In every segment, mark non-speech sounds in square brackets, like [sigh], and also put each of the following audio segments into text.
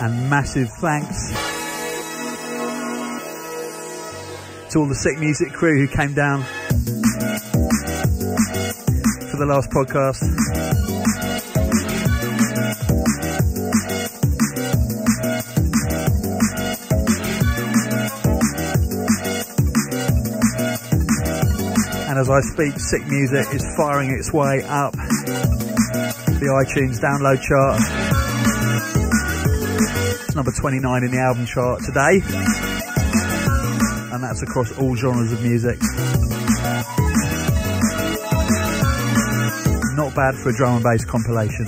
And massive thanks to all the sick music crew who came down for the last podcast. As I speak, Sick Music is firing its way up the iTunes download chart. It's number 29 in the album chart today. And that's across all genres of music. Not bad for a drum and bass compilation.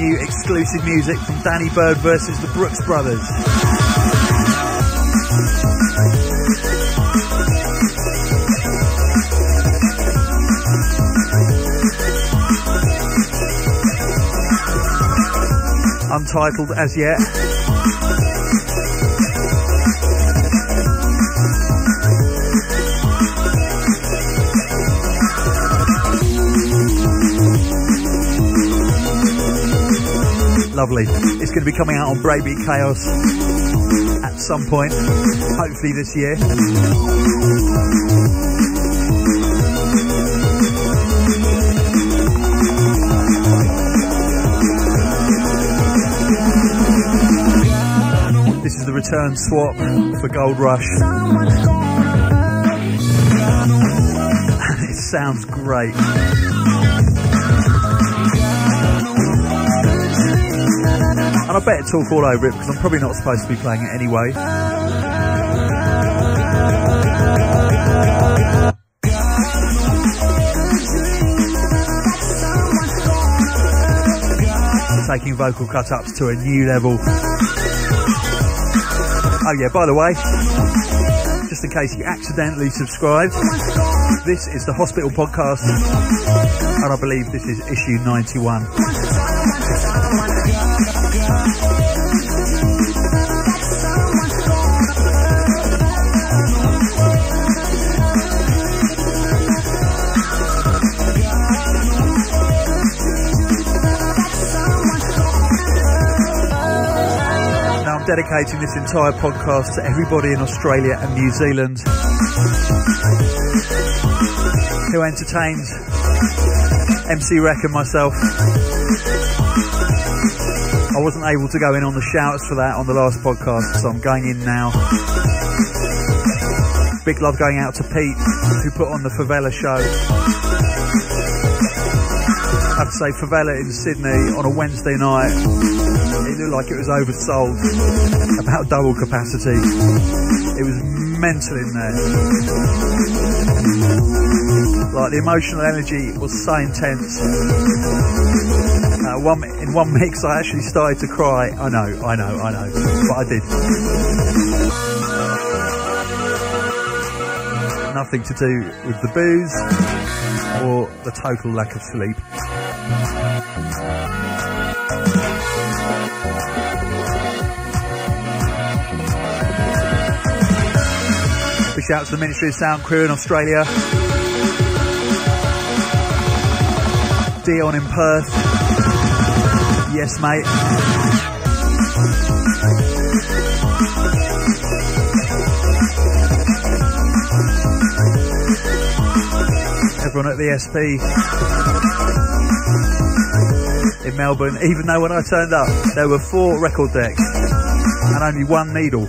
New exclusive music from Danny Byrd versus the Brookes Brothers. Untitled as yet. Lovely. It's going to be coming out on Breakbeat Kaos at some point, hopefully this year. This is the return swap for Gold Rush. [laughs] it sounds great. And I better talk all over it because I'm probably not supposed to be playing it anyway. Taking vocal cut ups to a new level. Oh yeah, by the way, just in case you accidentally subscribed, this is the Hospital Podcast, and I believe this is issue 91. Dedicating this entire podcast to everybody in Australia and New Zealand who entertained MC Wrec and myself. I wasn't able to go in on the shouts for that on the last podcast, so I'm going in now. Big love going out to Pete, who put on the Favela show. I have to say, Favela in Sydney on a Wednesday night, it looked like it was oversold, about double capacity. It was mental in there. Like the emotional energy was so intense. Uh, one in one mix, I actually started to cry. I know, I know, I know, but I did. Nothing to do with the booze or the total lack of sleep. Big shout out to the Ministry of Sound crew in Australia. Dion in Perth. Yes, mate. Everyone at the SP in Melbourne, even though when I turned up there were four record decks and only one needle.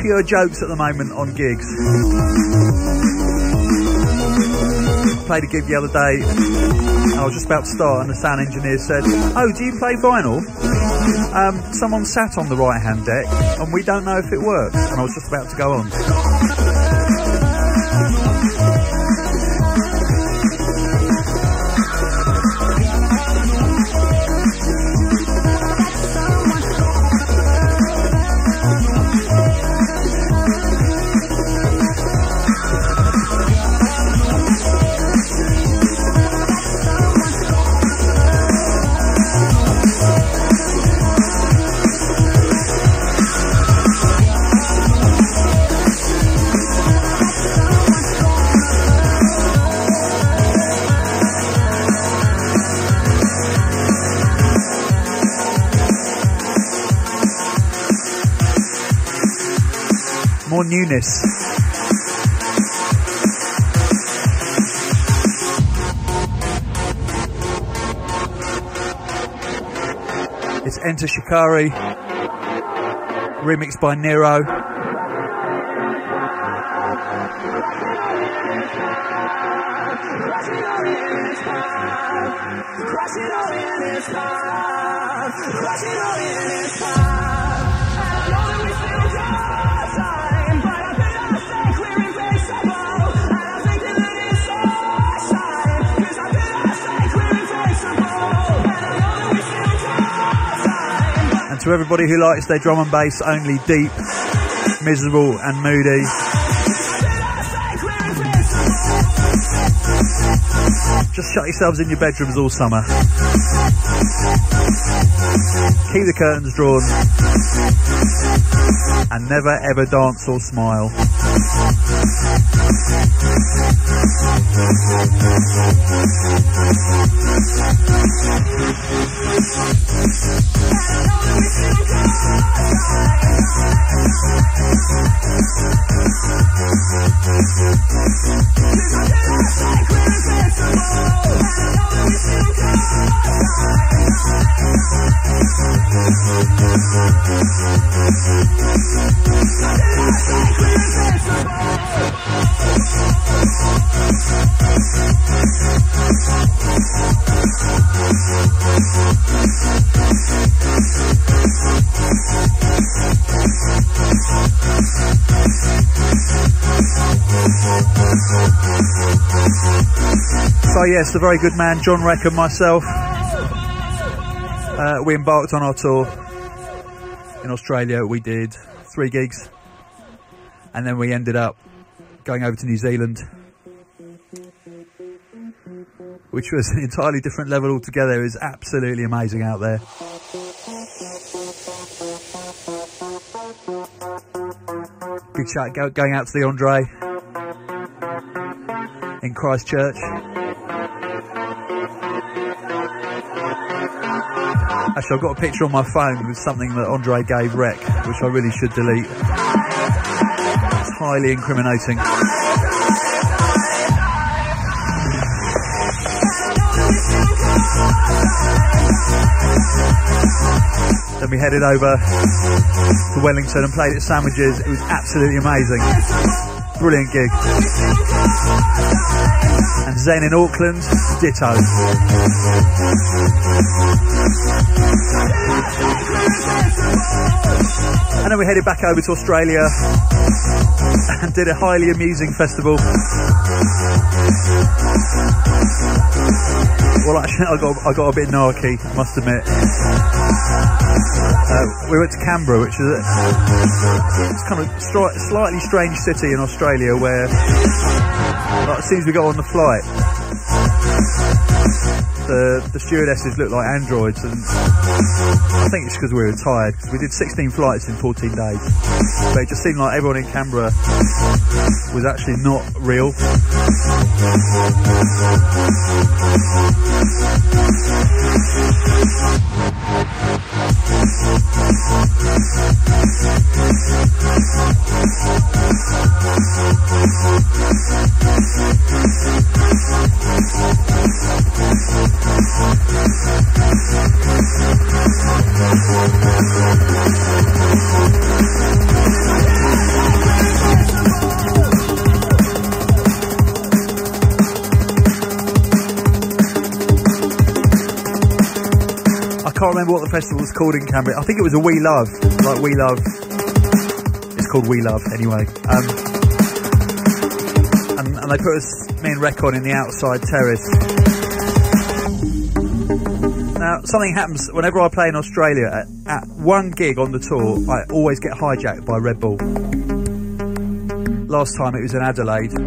Pure jokes at the moment on gigs. Played a gig the other day. I was just about to start, and the sound engineer said, "Oh, do you play vinyl?" Um, someone sat on the right-hand deck, and we don't know if it works. And I was just about to go on. More newness. It's Enter Shikari, remixed by Nero. To everybody who likes their drum and bass only deep, miserable and moody, just shut yourselves in your bedrooms all summer. Keep the curtains drawn and never ever dance or smile. Yes, the very good man John Reck and myself, uh, we embarked on our tour in Australia. We did three gigs, and then we ended up going over to New Zealand, which was [laughs] an entirely different level altogether. It was absolutely amazing out there. Big shout go, going out to the Andre in Christchurch. Actually, I've got a picture on my phone with something that Andre gave Wrec, which I really should delete. It's highly incriminating. Then we headed over to Wellington and played at Sandwiches. It was absolutely amazing. Brilliant gig. And Zen in Auckland, ditto. And then we headed back over to Australia and did a highly amusing festival. Well, actually, I got I got a bit narky, must admit. Uh, we went to Canberra, which is a, it's kind of stri- slightly strange city in Australia, where like, as soon as we got on the flight, the the stewardesses looked like androids, and I think it's because we were tired. Because we did 16 flights in 14 days, but it just seemed like everyone in Canberra was actually not real. Festival was called in Canberra. I think it was a We Love, like We Love. It's called We Love anyway. Um, and, and they put us, me and Wrec on in the outside terrace. Now, something happens whenever I play in Australia. At, at one gig on the tour, I always get hijacked by Red Bull. Last time it was in Adelaide,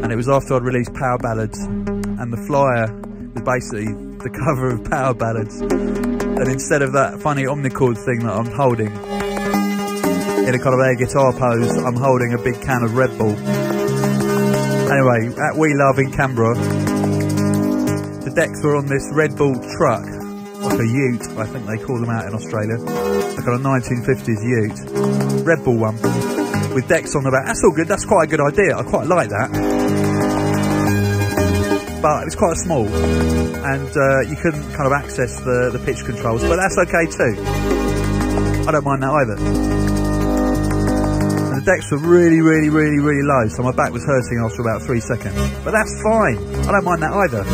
and it was after I'd released Power Ballads, and the flyer was basically the cover of Power Ballads. And instead of that funny omnichord thing that I'm holding, in a kind of air guitar pose, I'm holding a big can of Red Bull. Anyway, at We Love in Canberra, the decks were on this Red Bull truck, like a ute, I think they call them out in Australia, like a 1950s ute, Red Bull one. with decks on the back. That's all good. That's quite a good idea. I quite like that. But it was quite small, and uh, you couldn't kind of access the, the pitch controls. But that's okay too. I don't mind that either. And the decks were really, really, really, really low, so my back was hurting after about three seconds. But that's fine. I don't mind that either.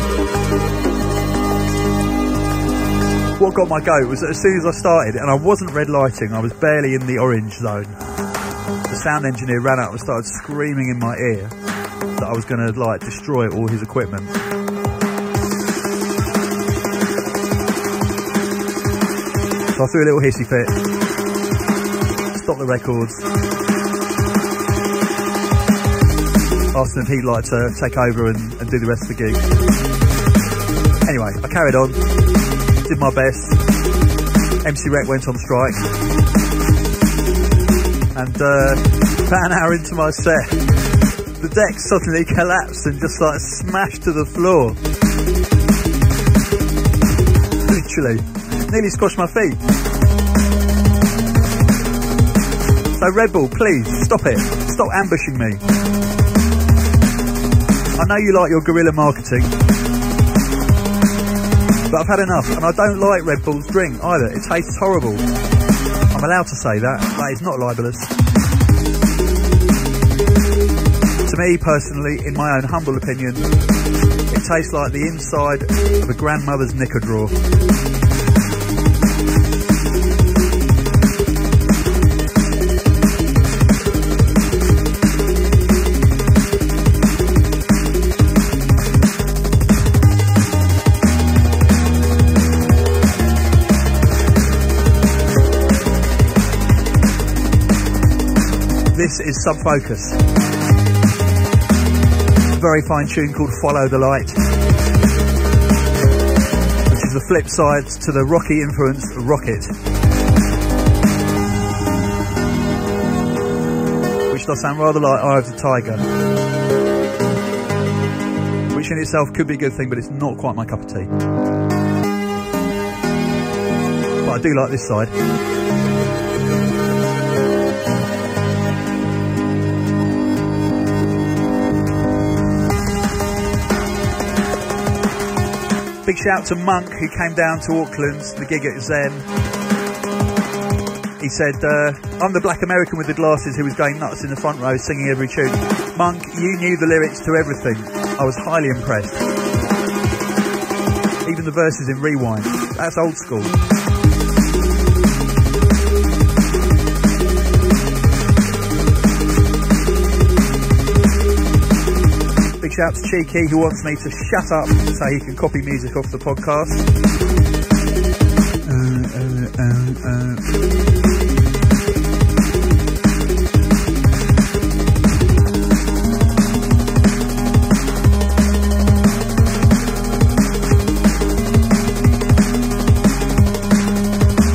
What got my goat was that as soon as I started, and I wasn't red lighting, I was barely in the orange zone. The sound engineer ran out and started screaming in my ear that I was going to like destroy all his equipment. So I threw a little hissy fit, stopped the records, asked him if he'd like to take over and, and do the rest of the gig. Anyway, I carried on, did my best. MC Wrec went on strike, and uh, about an hour into my set, the deck suddenly collapsed and just like smashed to the floor. Literally, nearly squashed my feet. So Red Bull, please stop it. Stop ambushing me. I know you like your guerrilla marketing, but I've had enough, and I don't like Red Bull's drink either. It tastes horrible. I'm allowed to say that. That is not libelous. To me personally, in my own humble opinion, it tastes like the inside of a grandmother's knicker drawer. This is Sub Focus. A very fine tune called Follow the Light, which is the flip side to the rocky influence Rock It, which does sound rather like Eye of the Tiger, which in itself could be a good thing, but it's not quite my cup of tea. But I do like this side. Big shout to Monk who came down to Auckland, the gig at Zen. He said, uh, I'm the black American with the glasses who was going nuts in the front row singing every tune. Monk, you knew the lyrics to everything. I was highly impressed. Even the verses in Rewind. That's old school. Big shout to Cheeky who wants me to shut up so he can copy music off the podcast.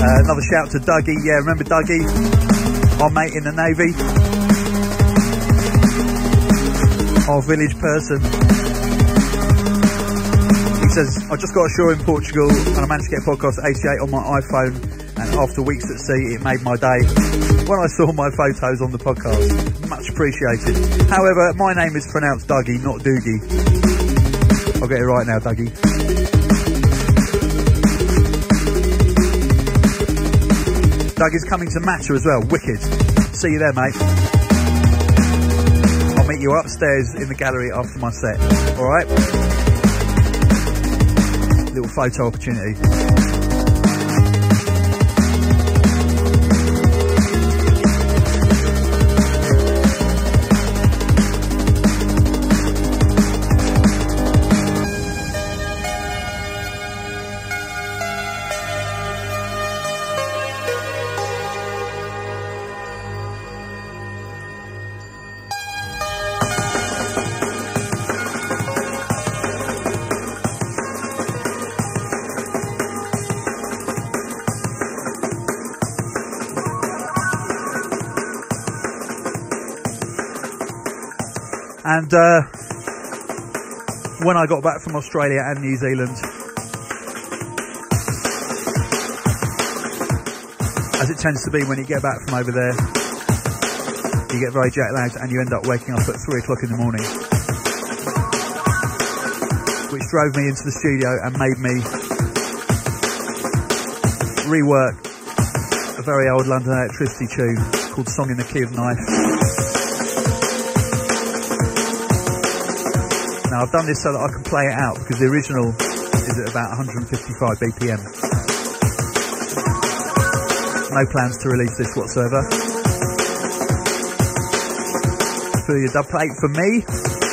Uh, another shout to Dougie. Yeah, remember Dougie? Our mate in the Navy. Our village person. He says, I just got ashore in Portugal and I managed to get podcast 88 on my iPhone and after weeks at sea it made my day when I saw my photos on the podcast. Much appreciated. However, my name is pronounced Dougie, not Doogie. I'll get it right now, Dougie. Doug is coming to Matter as well. Wicked. See you there, mate. You upstairs in the gallery after my set. All right. Little photo opportunity. And uh, when I got back from Australia and New Zealand, as it tends to be when you get back from over there, you get very jet lagged and you end up waking up at three o'clock in the morning. Which drove me into the studio and made me rework a very old London electricity tune called Song in the Key of Knife. I've done this so that I can play it out because the original is at about 155 BPM. No plans to release this whatsoever. For your dub plate for me.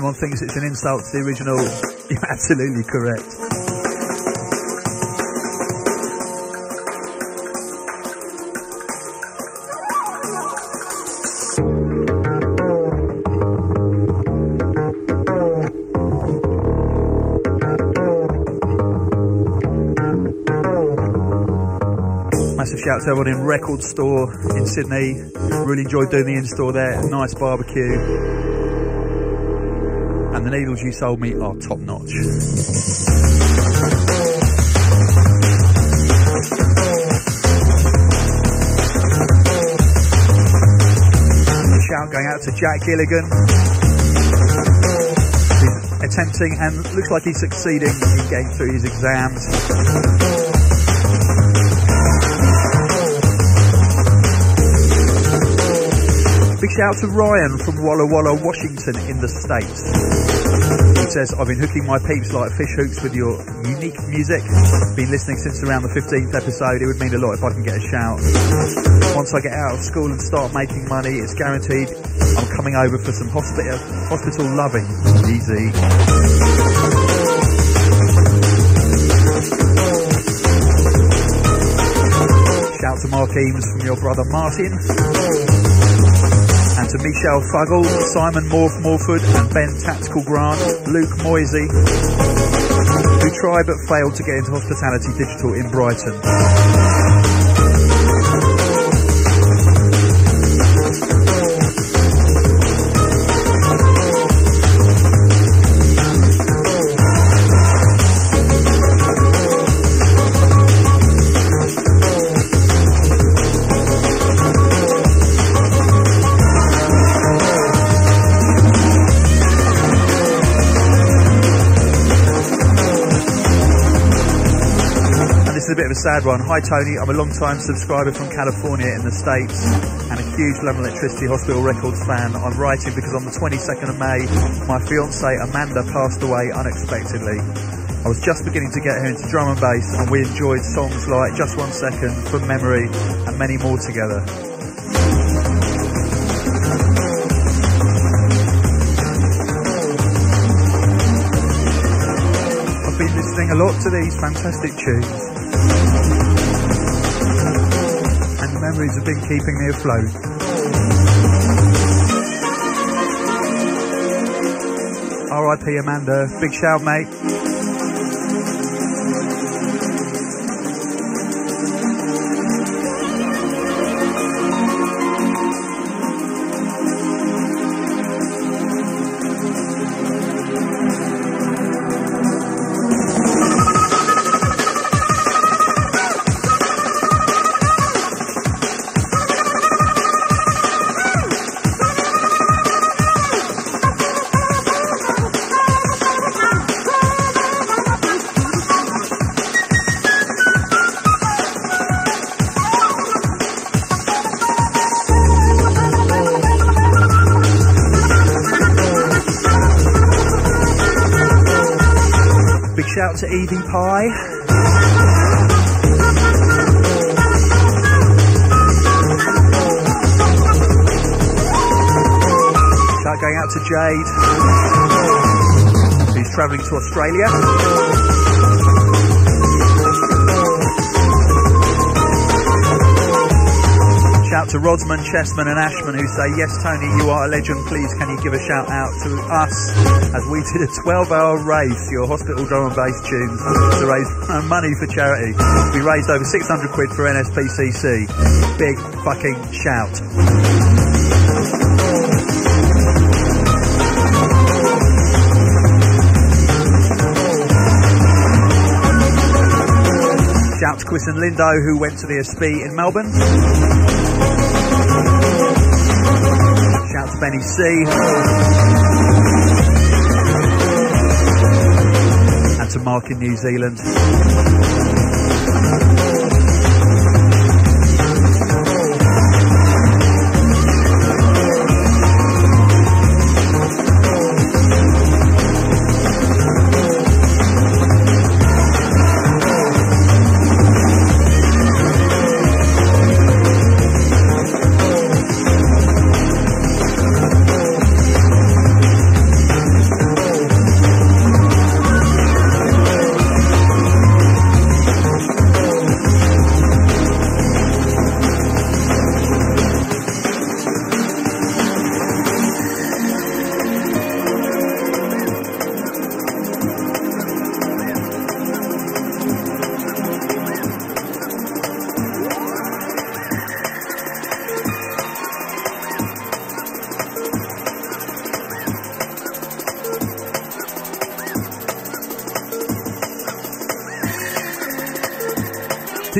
Anyone thinks it's an insult to the original, [laughs] you're absolutely correct. Massive shout to everyone in Record Store in Sydney. Really enjoyed doing the in-store there. Nice barbecue. And the needles you sold me are top notch. Shout going out to Jack Gilligan. Attempting and looks like he's succeeding in getting through his exams. Big shout out to Ryan from Walla Walla, Washington in the States. Says, I've been hooking my peeps like fish hooks with your unique music. Been listening since around the 15th episode. It would mean a lot if I can get a shout. Once I get out of school and start making money, it's guaranteed I'm coming over for some hospital, hospital loving. Easy. Shout to Mark Eames from your brother Martin to Michelle Fuggle, Simon Morf Morford, and Ben Tactical Grant, Luke Moisey, who tried but failed to get into Hospitality Digital in Brighton. Is a bit of a sad one. Hi Tony, I'm a long time subscriber from California in the States and a huge London Electricity Hospital Records fan. I'm writing because on the 22nd of May, my fiance Amanda passed away unexpectedly. I was just beginning to get her into drum and bass and we enjoyed songs like Just One Second, From Memory and many more together. I've been listening a lot to these fantastic tunes. Memories have been keeping me afloat. R.I.P. Amanda. Big shout, mate. Pie. Going out to Jade, who's travelling to Australia. to Rodsman, Chessman and Ashman who say, yes, Tony, you are a legend. Please, can you give a shout out to us as we did a 12-hour race, your hospital drum and bass tunes, to raise money for charity. We raised over 600 quid for NSPCC. Big fucking shout. Shout to Chris and Lindo who went to the SB in Melbourne. Shout to Benny C. And to Mark in New Zealand.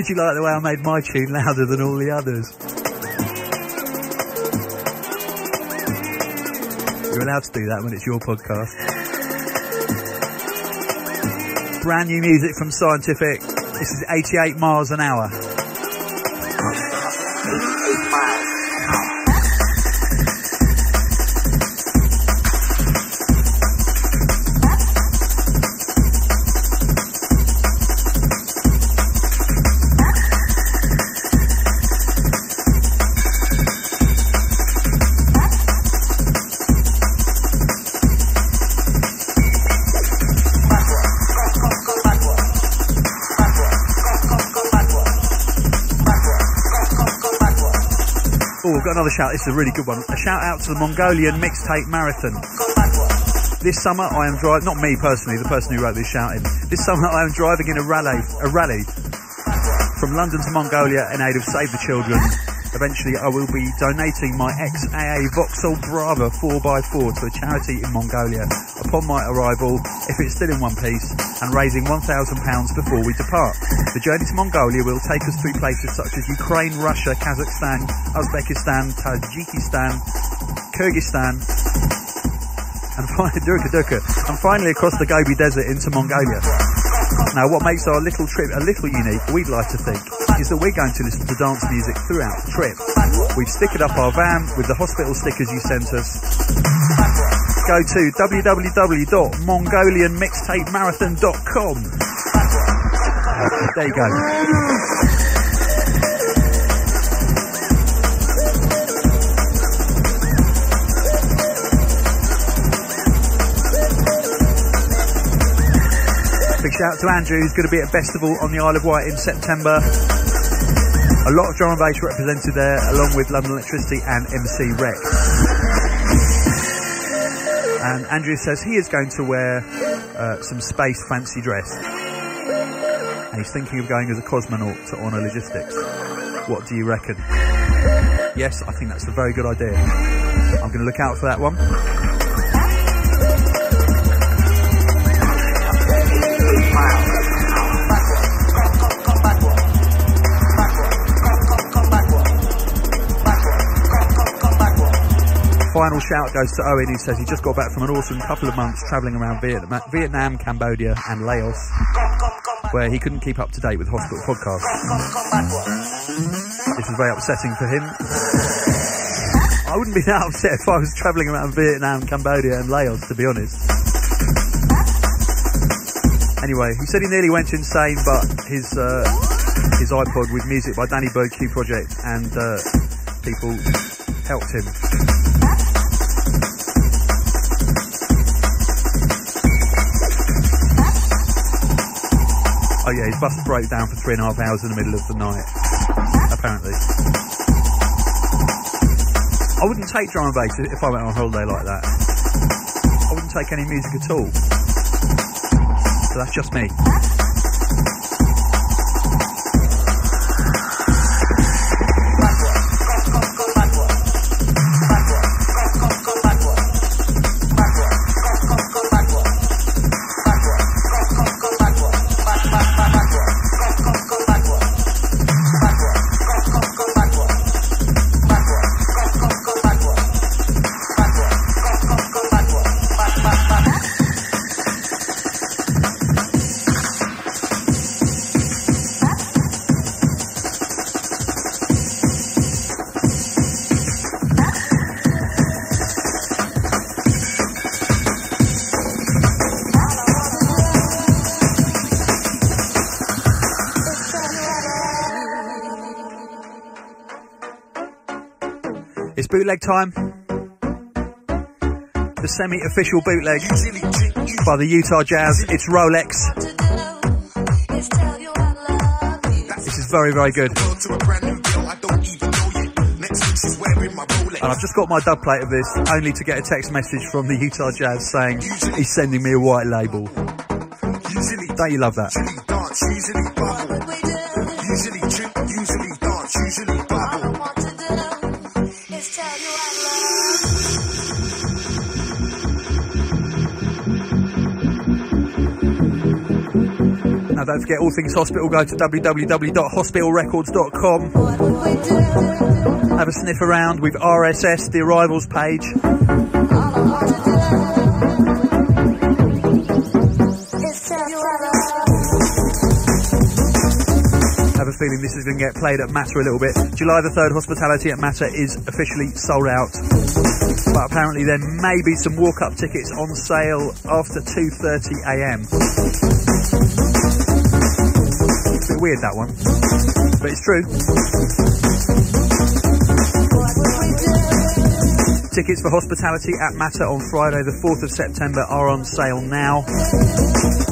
Did you like the way I made my tune louder than all the others? You're allowed to do that when it's your podcast. Brand new music from Cyantific. This is 88 miles an hour. We've got another shout. This is a really good one. A shout out to the Mongolian Mixtape Marathon. This summer I am driving, not me personally, the person who wrote this shouting. This summer I am driving in a rally, a rally from London to Mongolia in aid of Save the Children. Eventually I will be donating my ex-AA Vauxhall Brava 4x4 to a charity in Mongolia upon my arrival, if it's still in one piece, and raising £1,000 before we depart. The journey to Mongolia will take us through places such as Ukraine, Russia, Kazakhstan, Uzbekistan, Tajikistan, Kyrgyzstan, and [laughs] finally, and finally across the Gobi Desert into Mongolia. Now, what makes our little trip a little unique, we'd like to think, is that we're going to listen to dance music throughout the trip. We've stickered up our van with the hospital stickers you sent us. Go to www.mongolianmixtapemarathon.com. There you go. Big shout out to Andrew, who's going to be at Festival on the Isle of Wight in September. A lot of drum and bass represented there, along with London Electricity and MC Rex. And Andrew says he is going to wear uh, some space fancy dress. And he's thinking of going as a cosmonaut to Honour Logistics. What do you reckon? Yes, I think that's a very good idea. I'm going to look out for that one. Final shout goes to Owen, who says he just got back from an awesome couple of months travelling around Vietnam, Cambodia, and Laos, where he couldn't keep up to date with hospital podcasts. This was very upsetting for him. I wouldn't be that upset if I was travelling around Vietnam, Cambodia, and Laos, to be honest. Anyway, he said he nearly went insane, but his uh, his iPod with music by Danny Byrd Q Project and uh, people helped him. Oh yeah, his bus broke down for three and a half hours in the middle of the night. Apparently. I wouldn't take drum and bass if I went on holiday like that. I wouldn't take any music at all. So that's just me. It's bootleg time. The semi-official bootleg by the Utah Jazz. It's Rolex. This is very, very good. And I've just got my dub plate of this, only to get a text message from the Utah Jazz saying he's sending me a white label. Don't you love that? Don't forget all things hospital, go to www.hospitalrecords.com. Have a sniff around with RSS, the arrivals page. have a feeling this is going to get played at Matter a little bit. July the 3rd, hospitality at Matter is officially sold out. But apparently there may be some walk-up tickets on sale after 2.30am. Weird that one, but it's true. Tickets for hospitality at Matter on Friday the 4th of September are on sale now.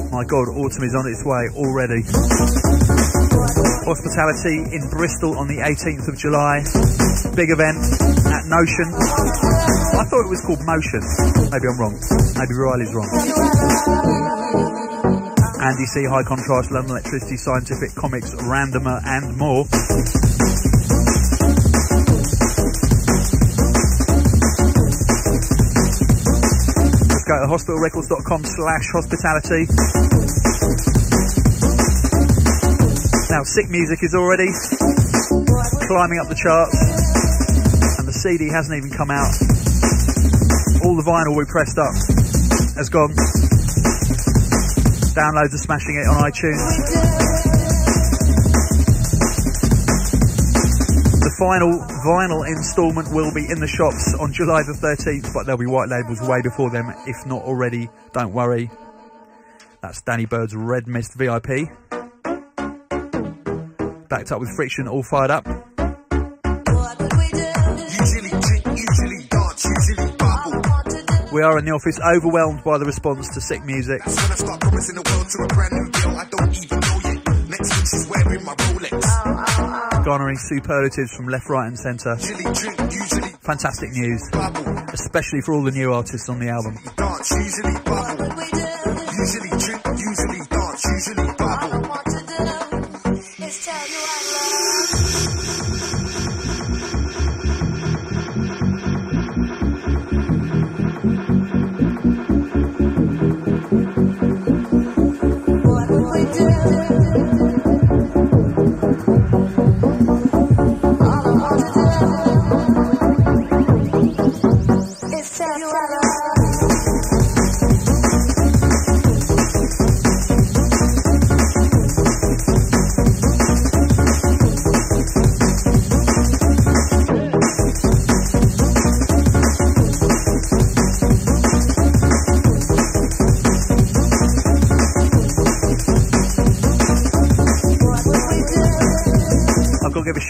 My god, autumn is on its way already. Hospitality in Bristol on the 18th of July. Big event at Notion. I thought it was called Motion. Maybe I'm wrong. Maybe Riley's wrong. Andy C, High Contrast, London Electricity, Cyantific, Commix, Randomer, and more. Let's go to hospitalrecords.com slash hospitality. Now, Sick Music is already climbing up the charts, and the CD hasn't even come out. All the vinyl we pressed up has gone. Downloads are smashing it on iTunes. The final vinyl instalment will be in the shops on July the 13th, but there'll be white labels way before them, if not already. Don't worry. That's Danny Byrd's Red Mist VIP backed up with friction, all fired up. We are in the office overwhelmed by the response to sick music. Garnering superlatives from left, right, and centre. Fantastic news, especially for all the new artists on the album.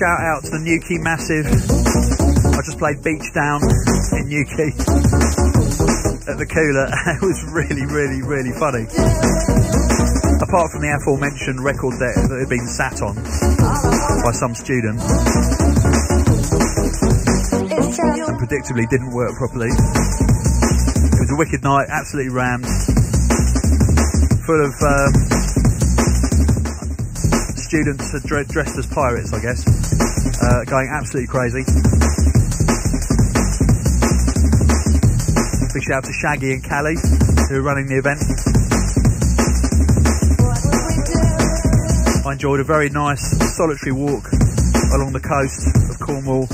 Shout out to the Newquay Massive. I just played Beach Down in Newquay at the Koola. [laughs] it was really, really, really funny. Apart from the aforementioned record deck that had been sat on by some student. And predictably didn't work properly. It was a wicked night, absolutely rammed. Full of um, students dressed as pirates, I guess, uh, going absolutely crazy. Big shout out to Shaggy and Callie, who are running the event. I enjoyed a very nice solitary walk along the coast of Cornwall.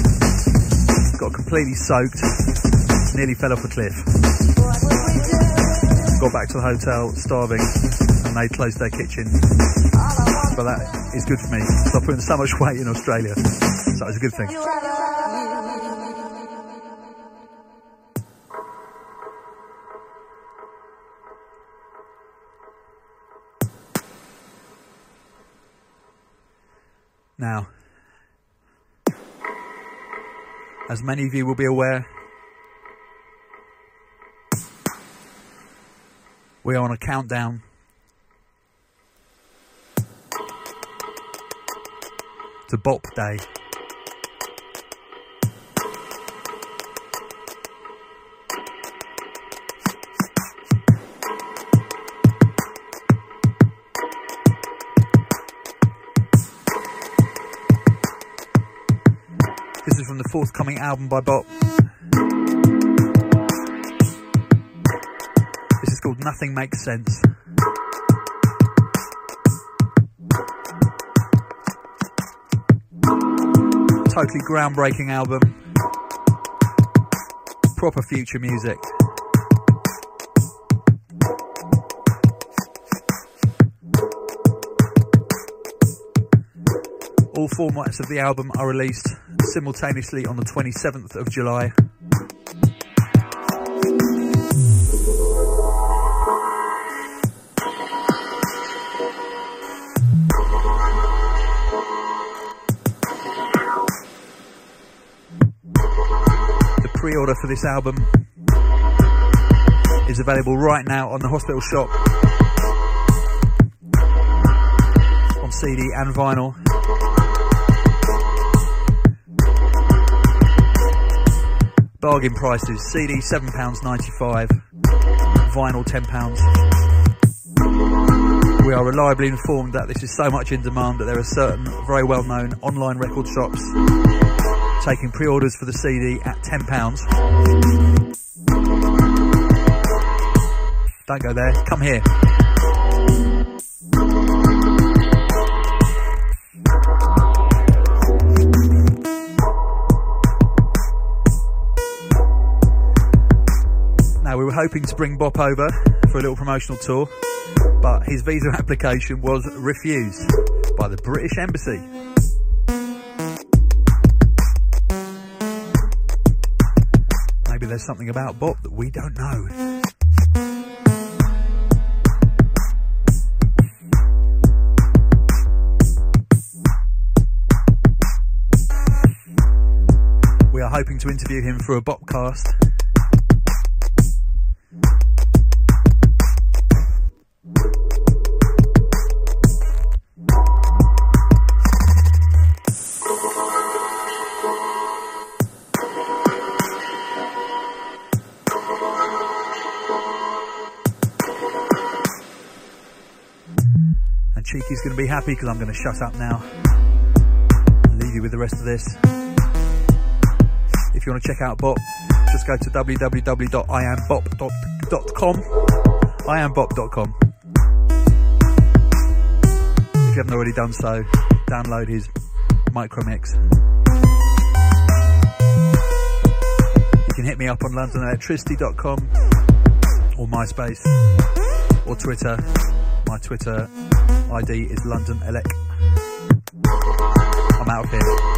Got completely soaked, nearly fell off a cliff. Got back to the hotel starving, and they closed their kitchen but that is good for me. So I put in so much [laughs] weight in Australia. So it's a good thing. Now, As many of you will be aware, we are on a countdown to Bop Day. From the forthcoming album by Bop. This is called Nothing Makes Sense. Totally groundbreaking album. Proper future music. All formats of the album are released simultaneously on the 27th of July. The pre-order for this album is available right now on the Hospital Shop on CD and vinyl. Bargain prices CD £7.95, vinyl £10. We are reliably informed that this is so much in demand that there are certain very well known online record shops taking pre orders for the CD at £10. Don't go there, come here. We were hoping to bring Bop over for a little promotional tour, but his visa [laughs] application was refused by the British Embassy. Maybe there's something about Bop that we don't know. We are hoping to interview him for a Bopcast. Cheeky's going to be happy because I'm going to shut up now leave you with the rest of this. If you want to check out Bop, just go to www.iambop.com. iambop.com. If you haven't already done so, download his micromix. You can hit me up on londonelektricity.com or MySpace or Twitter. My Twitter ID is London Elec. I'm out of here.